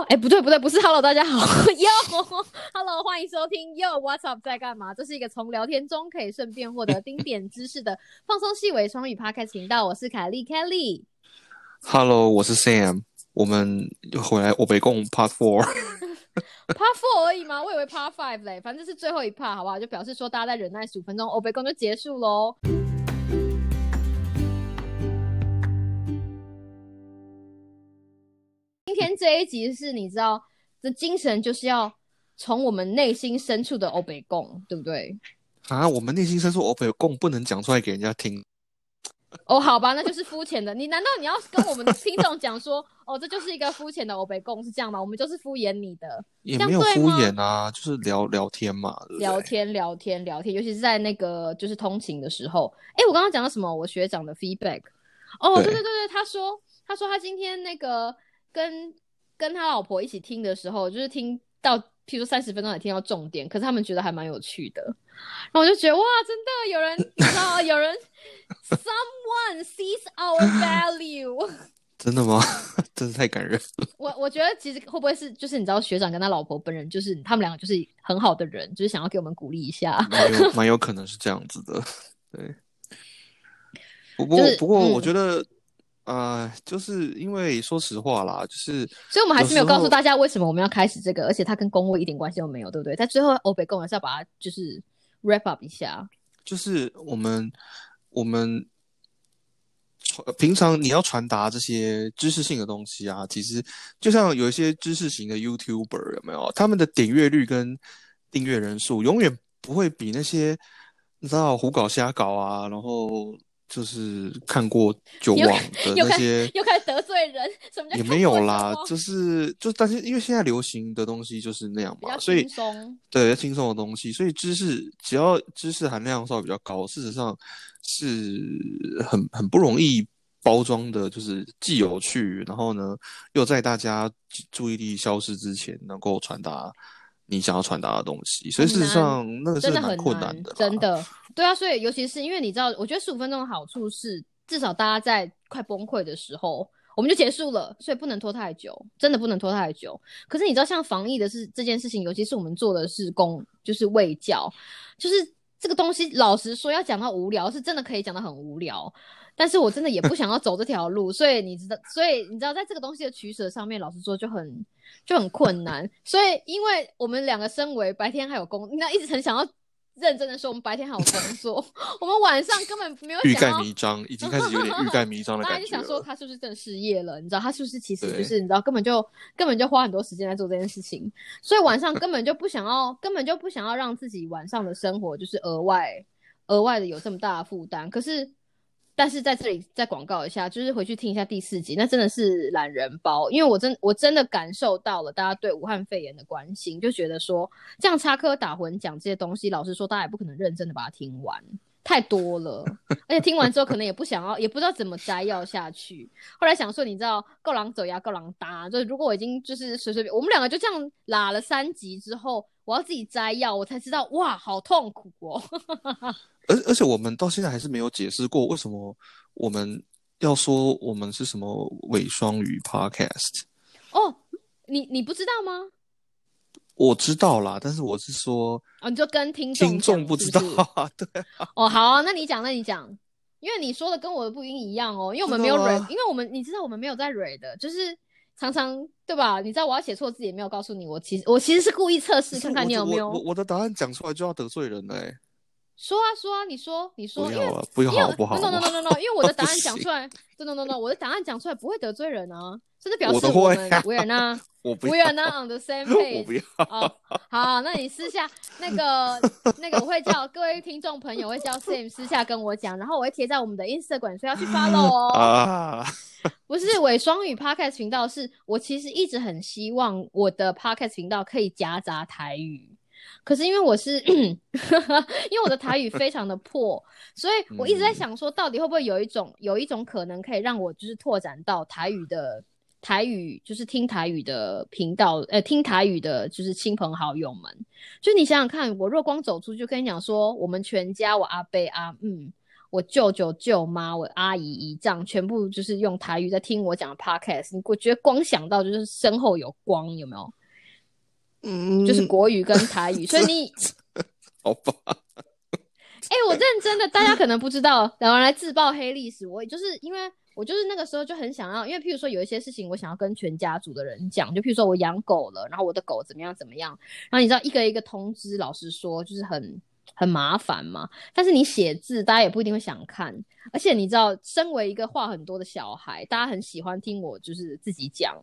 哦，哎，不对不对，不是 Hello，大家好，Yo，Hello，欢迎收听 Yo，What's up，在干嘛？这是一个从聊天中可以顺便获得丁点知识的放松细微双语 Podcast 频道。我是凯莉 Kelly。Hello，我是 Sam。我们又回来，我北共 Part Four，Part Four 而已吗？我以为 Part Five 嘞，反正是最后一 Part，好不好？就表示说大家再忍耐十五分钟，欧北共就结束喽。这一集是你知道，这精神就是要从我们内心深处的欧北共，对不对？啊，我们内心深处欧北共不能讲出来给人家听。哦，好吧，那就是肤浅的。你难道你要跟我们的听众讲说，哦，这就是一个肤浅的欧北共是这样吗？我们就是敷衍你的，也没有敷衍啊，就是聊聊天嘛，聊天聊天聊天，尤其是在那个就是通勤的时候。哎，我刚刚讲到什么？我学长的 feedback。哦，对对对对，他说他说他今天那个。跟跟他老婆一起听的时候，就是听到，譬如三十分钟才听到重点，可是他们觉得还蛮有趣的，然后我就觉得哇，真的有人，你知道，有人，someone sees our value，真的吗？真是太感人了。我我觉得其实会不会是，就是你知道学长跟他老婆本人，就是他们两个就是很好的人，就是想要给我们鼓励一下，蛮有蛮有可能是这样子的，对。不过不过我觉得。呃，就是因为说实话啦，就是，所以我们还是没有告诉大家为什么我们要开始这个，而且它跟公位一点关系都没有，对不对？在最后，欧北公还是要把它就是 wrap up 一下。就是我们我们平常你要传达这些知识性的东西啊，其实就像有一些知识型的 YouTuber 有没有？他们的点阅率跟订阅人数永远不会比那些你知道胡搞瞎搞啊，然后。就是看过就忘的那些，又开始得罪人，什么也没有啦。就是就，但是因为现在流行的东西就是那样嘛，所以对轻松的东西，所以知识只要知识含量稍微比较高，事实上是很很不容易包装的，就是既有趣，然后呢又在大家注意力消失之前能够传达。你想要传达的东西，所以事实上那个真的很困难的，真的。对啊，所以尤其是因为你知道，我觉得十五分钟的好处是，至少大家在快崩溃的时候，我们就结束了，所以不能拖太久，真的不能拖太久。可是你知道，像防疫的是这件事情，尤其是我们做的是公，就是卫教，就是这个东西，老实说，要讲到无聊，是真的可以讲到很无聊。但是我真的也不想要走这条路，所以你知道，所以你知道，在这个东西的取舍上面，老实说就很就很困难。所以，因为我们两个身为白天还有工，那一直很想要认真的说，我们白天还有工作，我们晚上根本没有欲盖弥彰，已经开始有点欲盖弥彰的 感觉。就想说，他是不是真的失业了？你知道，他是不是其实就是你知道，根本就根本就花很多时间在做这件事情，所以晚上根本就不想要，根本就不想要让自己晚上的生活就是额外额外的有这么大的负担。可是。但是在这里再广告一下，就是回去听一下第四集，那真的是懒人包，因为我真我真的感受到了大家对武汉肺炎的关心，就觉得说这样插科打诨讲这些东西，老实说大家也不可能认真的把它听完，太多了，而且听完之后可能也不想要，也不知道怎么摘要下去。后来想说，你知道够狼走呀，够狼搭，就是如果我已经就是随随便，我们两个就这样拉了三集之后，我要自己摘要，我才知道哇，好痛苦哦。而而且我们到现在还是没有解释过为什么我们要说我们是什么伪双语 podcast 哦，你你不知道吗？我知道啦，但是我是说哦，你就跟听众听众不知道啊，对哦，好啊，那你讲，那你讲，因为你说的跟我的不一样哦，因为我们没有蕊，因为我们你知道我们没有在蕊的，就是常常对吧？你知道我要写错字也没有告诉你，我其实我其实是故意测试看看你有没有，我我的答案讲出来就要得罪人了哎。说啊说啊，你说你说，因为不好不好，no no no no no，因为我的 答案讲出来，no no no no，我的答案讲出来不会得罪人啊，甚至表示我们 we are not we are not on the same page。哦，好，那你私下那个那个我会叫各位听众朋友会叫 Sam 私下跟我讲，然后我会贴在我们的 Instagram，所以要去 follow 哦。啊，不是伪双语 Podcast 频道，是我其实一直很希望我的 Podcast 频道可以夹杂台语。可是因为我是，因为我的台语非常的破，所以我一直在想说，到底会不会有一种有一种可能可以让我就是拓展到台语的台语，就是听台语的频道，呃，听台语的就是亲朋好友们。就你想想看，我若光走出去跟你讲说，我们全家我阿伯阿嗯，我舅舅、舅妈、我阿姨、姨丈，全部就是用台语在听我讲的 podcast。你我觉得光想到就是身后有光，有没有？嗯，就是国语跟台语，所以你 好吧？哎，我认真的，大家可能不知道，然后来自曝黑历史。我就是因为我就是那个时候就很想要，因为譬如说有一些事情我想要跟全家族的人讲，就譬如说我养狗了，然后我的狗怎么样怎么样，然后你知道一个一个通知，老实说就是很很麻烦嘛。但是你写字，大家也不一定会想看，而且你知道，身为一个话很多的小孩，大家很喜欢听我就是自己讲。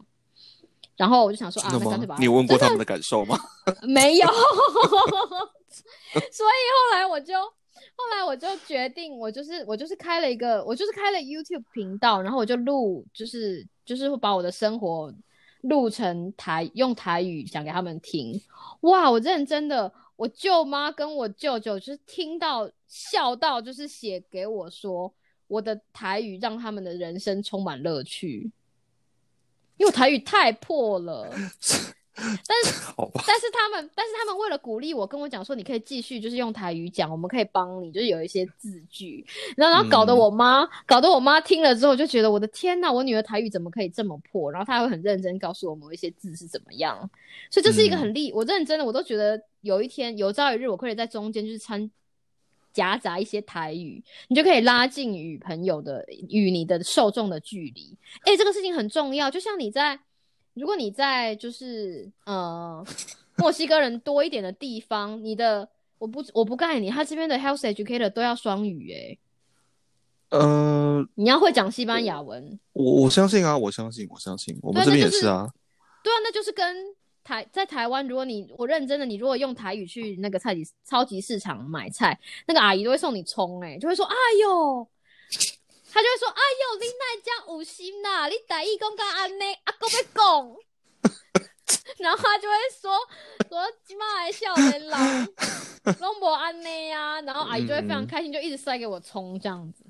然后我就想说啊，那干脆把你问过他们的感受吗？没有，所以后来我就后来我就决定，我就是我就是开了一个，我就是开了 YouTube 频道，然后我就录，就是就是会把我的生活录成台用台语讲给他们听。哇，我认真的，我舅妈跟我舅舅就是听到笑到，就是写给我说，我的台语让他们的人生充满乐趣。因为我台语太破了，但是但是他们但是他们为了鼓励我，跟我讲说你可以继续就是用台语讲，我们可以帮你，就是有一些字句，然后然后搞得我妈搞得我妈听了之后就觉得我的天呐，我女儿台语怎么可以这么破？然后她会很认真告诉我某一些字是怎么样，所以这是一个很厉，我认真的我都觉得有一天有朝一日我可以在中间就是参。夹杂一些台语，你就可以拉近与朋友的与你的受众的距离。哎，这个事情很重要。就像你在，如果你在就是呃墨西哥人多一点的地方，你的我不我不盖你，他这边的 health educator 都要双语。哎，呃，你要会讲西班牙文。我我相信啊，我相信，我相信，我们这边也是啊。对啊，那就是跟。台在台湾，如果你我认真的，你如果用台语去那个菜级超级市场买菜，那个阿姨都会送你葱，哎，就会说哎呦，他就会说哎呦，你那讲五星呐，你台语讲讲安尼，阿公要讲，然后他就会说说今妈还笑人老，拢无安尼呀，然后阿姨就会非常开心，就一直塞给我葱这样子。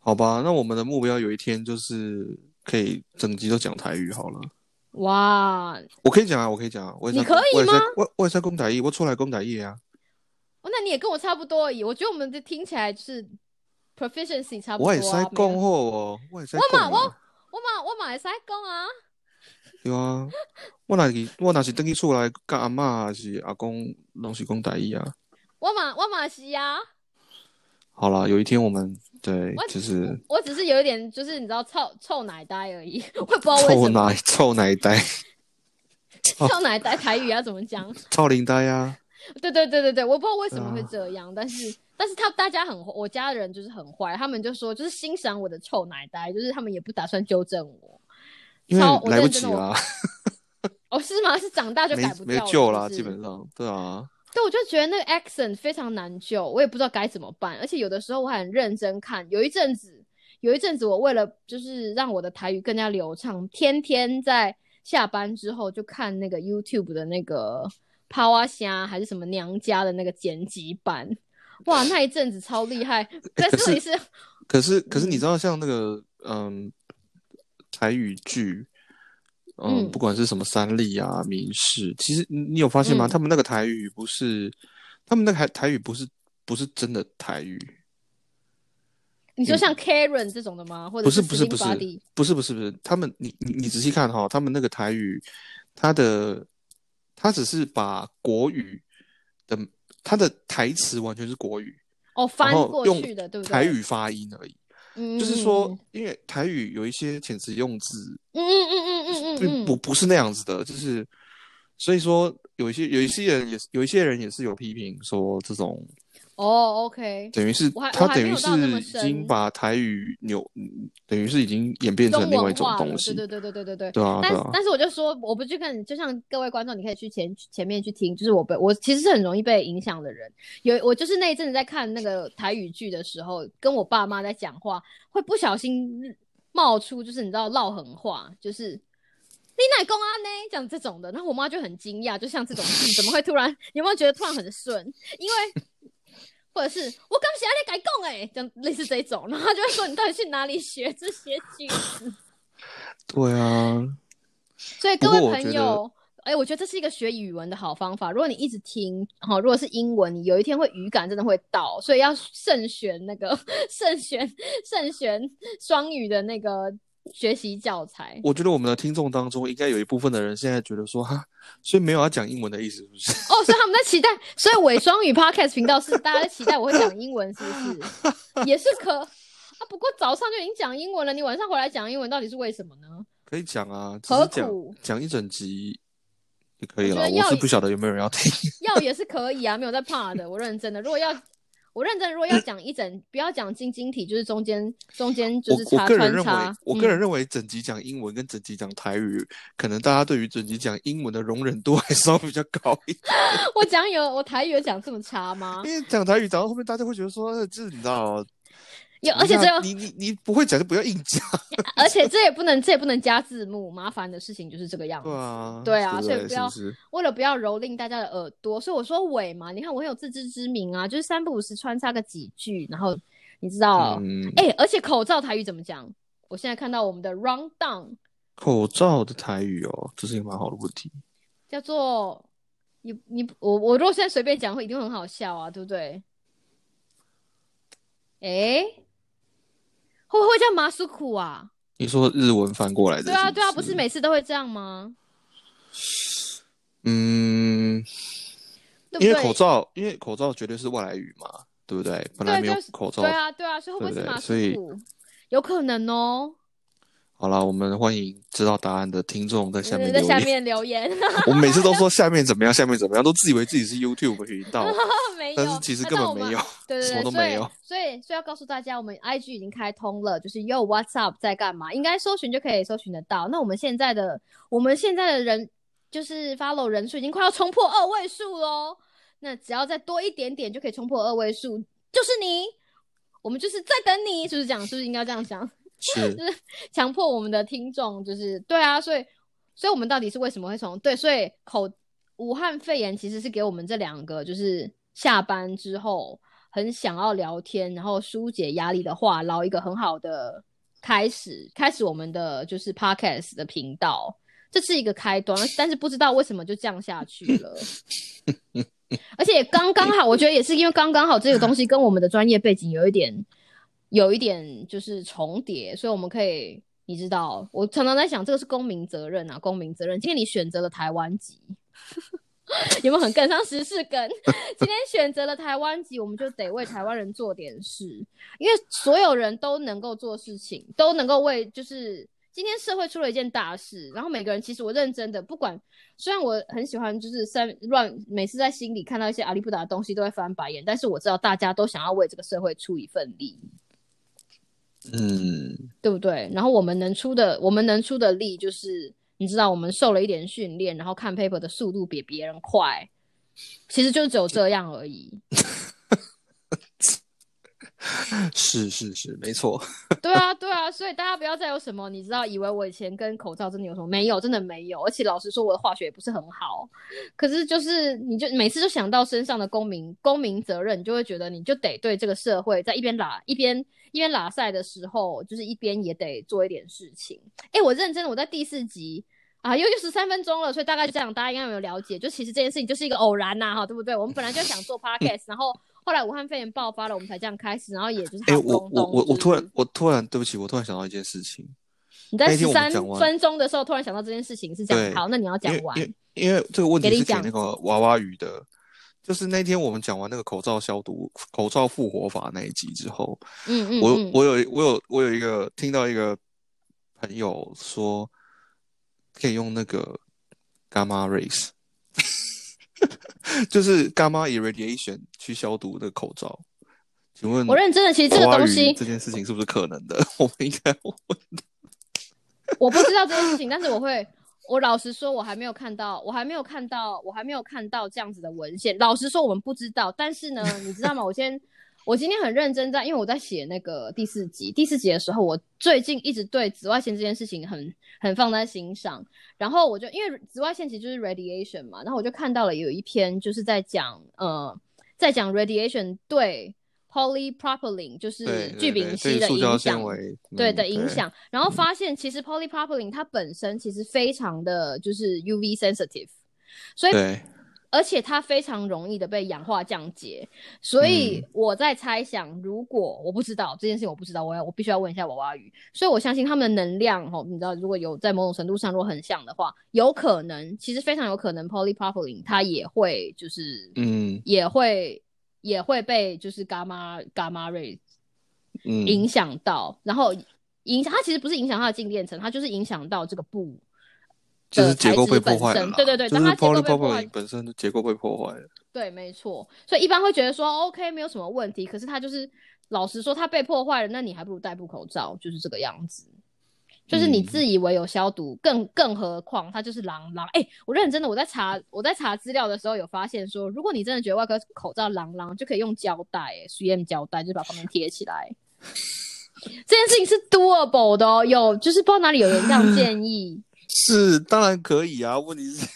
好吧，那我们的目标有一天就是可以整集都讲台语好了。哇，我可以讲啊，我可以讲啊，我你可以吗？我我也在公打一，我出来公打一啊。哦，那你也跟我差不多而已。我觉得我们这听起来是 proficiency 差不多。我也在讲货哦，我也在讲。我嘛，我我嘛，我嘛会使讲啊。对啊，我那是我那是等去出来，跟阿妈还是阿公拢是讲台语啊。我嘛，我嘛是啊。好了，有一天我们。对，就是我只是有一点，就是你知道，臭臭奶呆而已，我也不知道为什么。臭奶臭奶呆，臭奶呆台语要怎么讲？臭林呆呀！对对对对对，我不知道为什么会这样，但是但是他大家很，我家的人就是很坏，他们就说就是欣赏我的臭奶呆，就是他们也不打算纠正我，因为来不及了。哦，是吗？是长大就改不掉，没救了，基本上，对啊。对，我就觉得那个 accent 非常难救，我也不知道该怎么办。而且有的时候我很认真看，有一阵子，有一阵子我为了就是让我的台语更加流畅，天天在下班之后就看那个 YouTube 的那个抛啊虾还是什么娘家的那个剪辑版，哇，那一阵子超厉害。可是是，可是可是你知道像那个嗯台语剧。嗯，不管是什么三立啊、民视，其实你有发现吗？他们那个台语不是，他们那个台台语不是不是真的台语。你说像 Karen 这种的吗？或者不是不是不是不是不是不是，他们你你你仔细看哈，他们那个台语，他的他只是把国语的他的台词完全是国语哦，翻过去的对不对？台语发音而已。就是说，因为台语有一些遣词用字，嗯嗯嗯嗯嗯嗯，不不不是那样子的，就是所以说有一些有一些人也是有一些人也是有批评说这种。哦，OK，等于是他等于是已经把台语扭，等于是已经演变成另外一种东西。对对对对对对对。对啊，但但是我就说，我不去看，就像各位观众，你可以去前前面去听。就是我被我其实是很容易被影响的人。有我就是那一阵子在看那个台语剧的时候，跟我爸妈在讲话，会不小心冒出就是你知道唠狠话，就是你奶公啊呢讲这种的，然后我妈就很惊讶，就像这种剧怎么会突然？有没有觉得突然很顺？因为。或者是我刚写在改供哎，这样类似这种，然后他就会说你到底去哪里学这些句子？对啊，所以各位朋友，哎，我觉得这是一个学语文的好方法。如果你一直听，好，如果是英文，你有一天会语感真的会到，所以要慎选那个 慎选 慎选双语的那个学习教材。我觉得我们的听众当中，应该有一部分的人现在觉得说，哈，所以没有要讲英文的意思，是不是？哦，所以他们在期待，所以伪双语 podcast 频道是大家在期待我会讲英文，是不是？也是可啊，不过早上就已经讲英文了，你晚上回来讲英文，到底是为什么呢？可以讲啊，何苦讲一整集？可以了，我是不晓得有没有人要听。要也是可以啊，没有在怕的，我认真的。如果要我认真，如果要讲一整，不要讲晶晶体，就是中间中间就是差穿插。我个人认为，整集讲英文跟整集讲台语，可能大家对于整集讲英文的容忍度 还稍微比较高一点。我讲有我台语有讲这么差吗？因为讲台语讲到后面，大家会觉得说，这你知道。有，而且这你你你不会讲就不要硬讲，而且这也不能这也不能加字幕，麻烦的事情就是这个样子。对啊，对啊，所以不要为了不要蹂躏大家的耳朵，所以我说尾嘛，你看我很有自知之明啊，就是三不五时穿插个几句，然后你知道，哎，而且口罩台语怎么讲？我现在看到我们的 round down 口罩的台语哦，这是一个蛮好的问题，叫做你你我我如果现在随便讲，会一定很好笑啊，对不对？哎。会不会叫马苏苦啊？你说日文翻过来的？对啊，对啊，不是每次都会这样吗？嗯，因为口罩，因为口罩绝对是外来语嘛，对不对？本来没有口罩，对啊，对啊，所以会不会是马苏苦？有可能哦。好了，我们欢迎知道答案的听众在下面在下面留言。我们每次都说下面怎么样，下面怎么样，都自以为自己是 YouTube 频道，没有，但是其实根本没有，对对对，什么都没有。所以，所以要告诉大家，我们 IG 已经开通了，就是 Yo What's Up 在干嘛？应该搜寻就可以搜寻得到。那我们现在的，我们现在的人就是 Follow 人数已经快要冲破二位数喽。那只要再多一点点就可以冲破二位数，就是你，我们就是在等你，是不是讲？是不是应该这样讲？是，就是强迫我们的听众，就是对啊，所以，所以我们到底是为什么会从对，所以口武汉肺炎其实是给我们这两个，就是下班之后很想要聊天，然后疏解压力的话，捞一个很好的开始，开始我们的就是 podcast 的频道，这是一个开端，但是不知道为什么就降下去了，而且刚刚好，我觉得也是因为刚刚好这个东西跟我们的专业背景有一点。有一点就是重叠，所以我们可以，你知道，我常常在想，这个是公民责任啊，公民责任。今天你选择了台湾籍，有没有很跟上时事？跟今天选择了台湾籍，我们就得为台湾人做点事，因为所有人都能够做事情，都能够为，就是今天社会出了一件大事，然后每个人其实我认真的，不管虽然我很喜欢，就是三乱，每次在心里看到一些阿里不达的东西都会翻白眼，但是我知道大家都想要为这个社会出一份力。嗯，对不对？然后我们能出的，我们能出的力，就是你知道，我们受了一点训练，然后看 paper 的速度比别人快，其实就只有这样而已。是是是，没错。对啊对啊，所以大家不要再有什么，你知道，以为我以前跟口罩真的有什么？没有，真的没有。而且老实说，我的化学也不是很好。可是就是，你就每次就想到身上的公民公民责任，你就会觉得你就得对这个社会，在一边拉一边一边拉赛的时候，就是一边也得做一点事情。哎，我认真的，我在第四集啊，因为就十三分钟了，所以大概就这样，大家应该有了解。就其实这件事情就是一个偶然呐，哈，对不对？我们本来就想做 podcast，然后。后来武汉肺炎爆发了，我们才这样开始，然后也就是哎，我我我我突然我突然对不起，我突然想到一件事情。你在十三分钟的时候突然想到这件事情是这样，好，那你要讲完。因因为这个问题是给那个娃娃鱼的，就是那天我们讲完那个口罩消毒、口罩复活法那一集之后，嗯嗯，我我有我有我有一个听到一个朋友说，可以用那个 gamma rays。就是 gamma irradiation 去消毒的口罩，请问我认真的，其实这个东西这件事情是不是可能的？我们应该问。我不知道这件事情，但是我会，我老实说，我还没有看到，我还没有看到，我还没有看到这样子的文献。老实说，我们不知道。但是呢，你知道吗？我先。我今天很认真在，因为我在写那个第四集。第四集的时候，我最近一直对紫外线这件事情很很放在心上。然后我就因为紫外线其实就是 radiation 嘛，然后我就看到了有一篇就是在讲呃，在讲 radiation 对 polypropylene，就是聚丙烯的影响，对的影响。然后发现其实 polypropylene 它本身其实非常的就是 UV sensitive，所以。而且它非常容易的被氧化降解，所以我在猜想，如果我不知道这件事情，我不知道，我要我必须要问一下娃娃鱼。所以我相信他们的能量，哦，你知道，如果有在某种程度上如果很像的话，有可能，其实非常有可能，polypropylene 它也会就是，嗯，也会也会被就是伽马伽马 ray 影响到，然后影响它其实不是影响它的静电层，它就是影响到这个布。就是结构被破坏了，对对对，就是 polypropylene 本身的结构被破坏了。对，没错。所以一般会觉得说 OK 没有什么问题，可是它就是老实说，它被破坏了，那你还不如戴布口罩，就是这个样子。就是你自以为有消毒，更更何况它就是狼狼。哎，我认真的，我在查我在查资料的时候有发现说，如果你真的觉得外科口罩狼狼，就可以用胶带，哎，CM 胶带，就把旁边贴起来。这件事情是 doable 的哦，有就是不知道哪里有人这样建议。是，当然可以啊。问题是，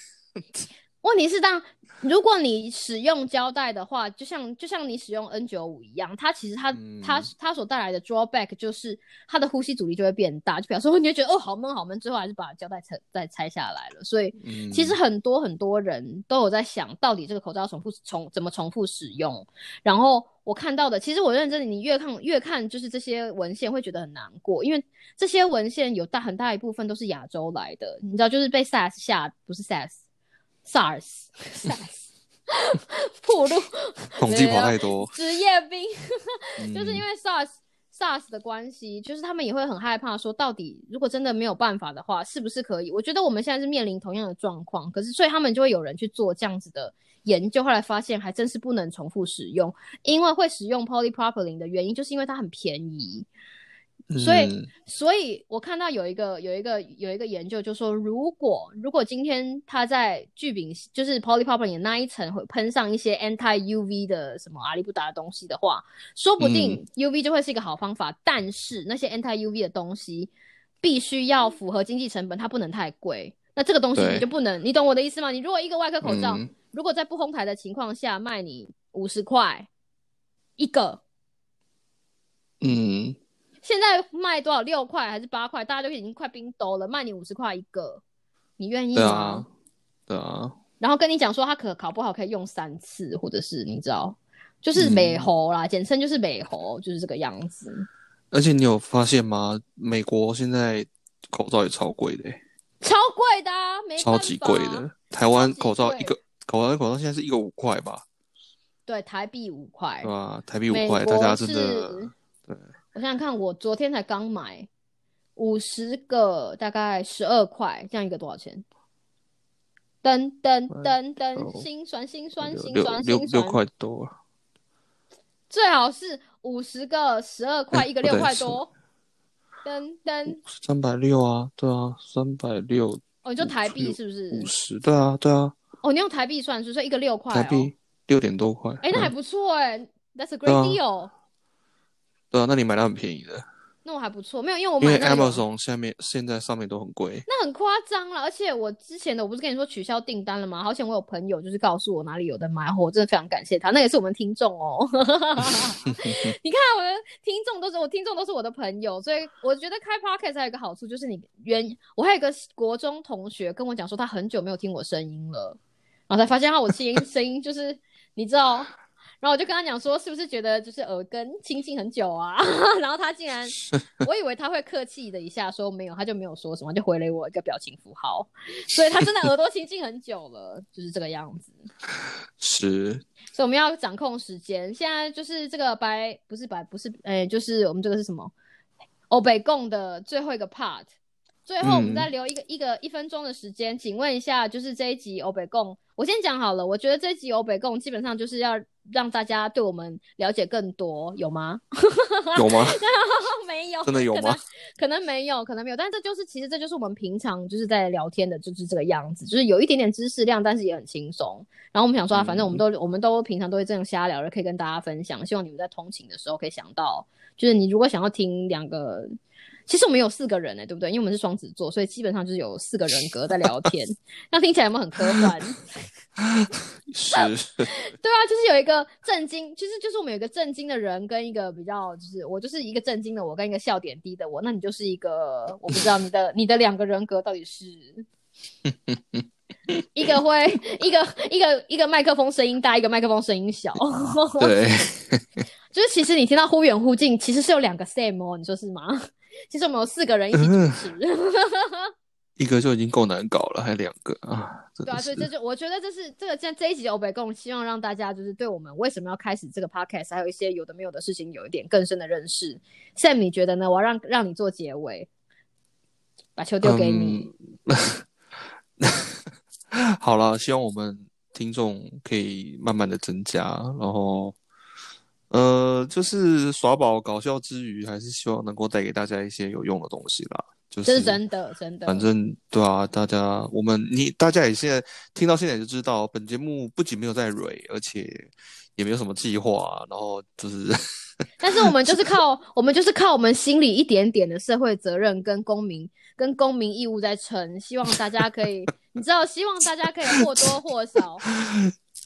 问题是当如果你使用胶带的话，就像就像你使用 N 九五一样，它其实它它它所带来的 drawback 就是它的呼吸阻力就会变大，就表示你会觉得哦好闷好闷，最后还是把胶带拆再拆下来了。所以其实很多很多人都有在想到底这个口罩重复重怎么重复使用，然后。我看到的，其实我认真的，你越看越看，就是这些文献会觉得很难过，因为这些文献有大很大一部分都是亚洲来的，你知道，就是被 SARS 下，不是 SARS，SARS，SARS，破 路，统计跑太多，职业病，就是因为 SARS。SARS 的关系，就是他们也会很害怕，说到底如果真的没有办法的话，是不是可以？我觉得我们现在是面临同样的状况，可是所以他们就会有人去做这样子的研究，后来发现还真是不能重复使用，因为会使用 polypropylene 的原因，就是因为它很便宜。所以，所以我看到有一个有一个有一个研究，就说如果如果今天他在聚丙就是 polypropylene 那一层会喷上一些 anti UV 的什么阿里不达的东西的话，说不定 UV 就会是一个好方法。但是那些 anti UV 的东西必须要符合经济成本，它不能太贵。那这个东西你就不能，你懂我的意思吗？你如果一个外科口罩，如果在不哄抬的情况下卖你五十块一个，嗯。现在卖多少？六块还是八块？大家都已经快冰兜了，卖你五十块一个，你愿意吗？对啊。然后跟你讲说，它可考不好可以用三次，或者是你知道，就是美猴啦，简称就是美猴，就是这个样子。而且你有发现吗？美国现在口罩也超贵的，超贵的，超级贵的。台湾口罩一个，台湾口罩现在是一个五块吧？对，台币五块，对啊？台币五块，大家真的对。我想想看，我昨天才刚买五十个，大概十二块，这样一个多少钱？噔噔噔噔，心酸心酸心酸心酸，六六块多。啊最好是五十个十二块，一个六块多。噔噔，三百六啊，对啊，三百六。哦，你就台币是不是？五十，对啊，对啊。哦，你用台币算，是说一个六块，台币六点多块。哎，那还不错哎，That's a great deal。对啊，那你买到很便宜的，那我还不错，没有，因为我买因为 Amazon 下面现在上面都很贵，那很夸张了。而且我之前的我不是跟你说取消订单了吗？好险我有朋友就是告诉我哪里有的买，我真的非常感谢他。那也是我们听众哦，你看我的听众都是我听众都是我的朋友，所以我觉得开 Podcast 还有一个好处就是你原我还有一个国中同学跟我讲说他很久没有听我声音了，然后才发现他我声音 声音就是你知道。然后我就跟他讲说，是不是觉得就是耳根清近很久啊？然后他竟然，我以为他会客气的一下说没有，他就没有说什么，就回了我一个表情符号。所以他真的耳朵清近很久了，就是这个样子。是。所以我们要掌控时间，现在就是这个白不是白不是，哎，就是我们这个是什么？欧北共的最后一个 part。最后我们再留一个一个一分钟的时间，请问一下，就是这一集欧北共，我先讲好了。我觉得这一集欧北共基本上就是要让大家对我们了解更多，有吗？有吗？没有，真的有吗？可能没有，可能没有。但这就是其实这就是我们平常就是在聊天的，就是这个样子，就是有一点点知识量，但是也很轻松。然后我们想说，反正我们都我们都平常都会这样瞎聊的，可以跟大家分享。希望你们在通勤的时候可以想到，就是你如果想要听两个。其实我们有四个人哎，对不对？因为我们是双子座，所以基本上就是有四个人格在聊天。那听起来有没有很科幻？是，对啊，就是有一个震惊，其实就是我们有一个震惊的人，跟一个比较，就是我就是一个震惊的我，跟一个笑点低的我。那你就是一个，我不知道你的你的两个人格到底是 一个会一个一个一个麦克风声音大，一个麦克风声音小。对，就是其实你听到忽远忽近，其实是有两个 Sam 哦，你说是吗？其实我们有四个人一起主持，一个就已经够难搞了，还两个啊！对啊，所以这就我觉得这是这个这这一集欧北共，希望让大家就是对我们为什么要开始这个 podcast，还有一些有的没有的事情有一点更深的认识。Sam，你觉得呢？我要让让你做结尾，把球丢给你。好了，希望我们听众可以慢慢的增加，然后。呃，就是耍宝搞笑之余，还是希望能够带给大家一些有用的东西啦。就是真的，真的。反正对啊，大家我们你大家也现在听到现在就知道，本节目不仅没有在蕊，而且也没有什么计划。然后就是，但是我们就是 靠我们就是靠我们心里一点点的社会责任跟公民跟公民义务在撑。希望大家可以，你知道，希望大家可以或多或少。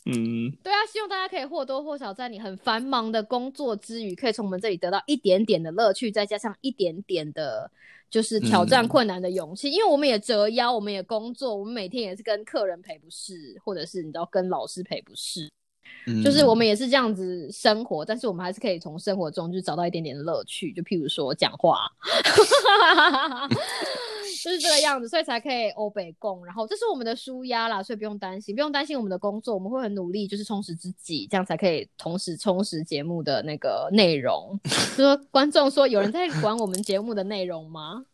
嗯，对啊，希望大家可以或多或少在你很繁忙的工作之余，可以从我们这里得到一点点的乐趣，再加上一点点的，就是挑战困难的勇气。因为我们也折腰，我们也工作，我们每天也是跟客人赔不是，或者是你知道跟老师赔不是，就是我们也是这样子生活，但是我们还是可以从生活中就找到一点点的乐趣，就譬如说讲话。就是这个样子，所以才可以欧北共。然后这是我们的舒压啦，所以不用担心，不用担心我们的工作，我们会很努力，就是充实自己，这样才可以同时充实节目的那个内容。就说观众说有人在管我们节目的内容吗？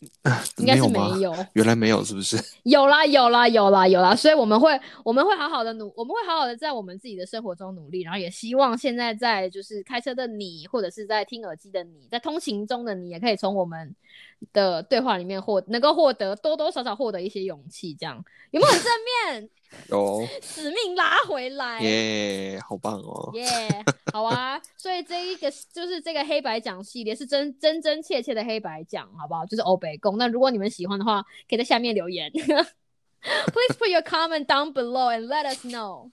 应该是没有，原来没有，是不是？有啦，有啦，有啦，有啦。所以我们会，我们会好好的努，我们会好好的在我们自己的生活中努力，然后也希望现在在就是开车的你，或者是在听耳机的你，在通勤中的你，也可以从我们的对话里面获能够获得多多少少获得一些勇气，这样有没有很正面？有 使命拉回来，耶，好棒哦，耶，好啊，所以这一个就是这个黑白奖系列是真真真切切的黑白奖，好不好？就是欧北宫。那如果你们喜欢的话，可以在下面留言，Please put your comment down below and let us know，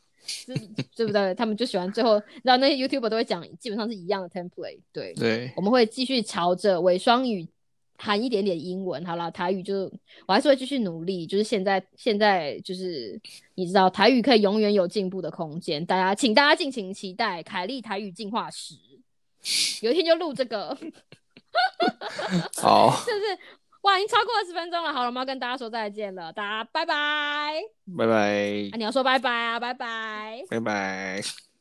对不对？他们就喜欢最后，然后那些 YouTuber 都会讲，基本上是一样的 template，对对，我们会继续朝着伪双语。含一点点英文，好了，台语就我还是会继续努力。就是现在，现在就是你知道，台语可以永远有进步的空间。大家，请大家敬请期待凯莉台语进化史，有一天就录这个。好，是不是？哇，已经超过二十分钟了。好了，我们要跟大家说再见了，大家拜拜，拜拜。啊，你要说拜拜啊，拜拜，拜拜。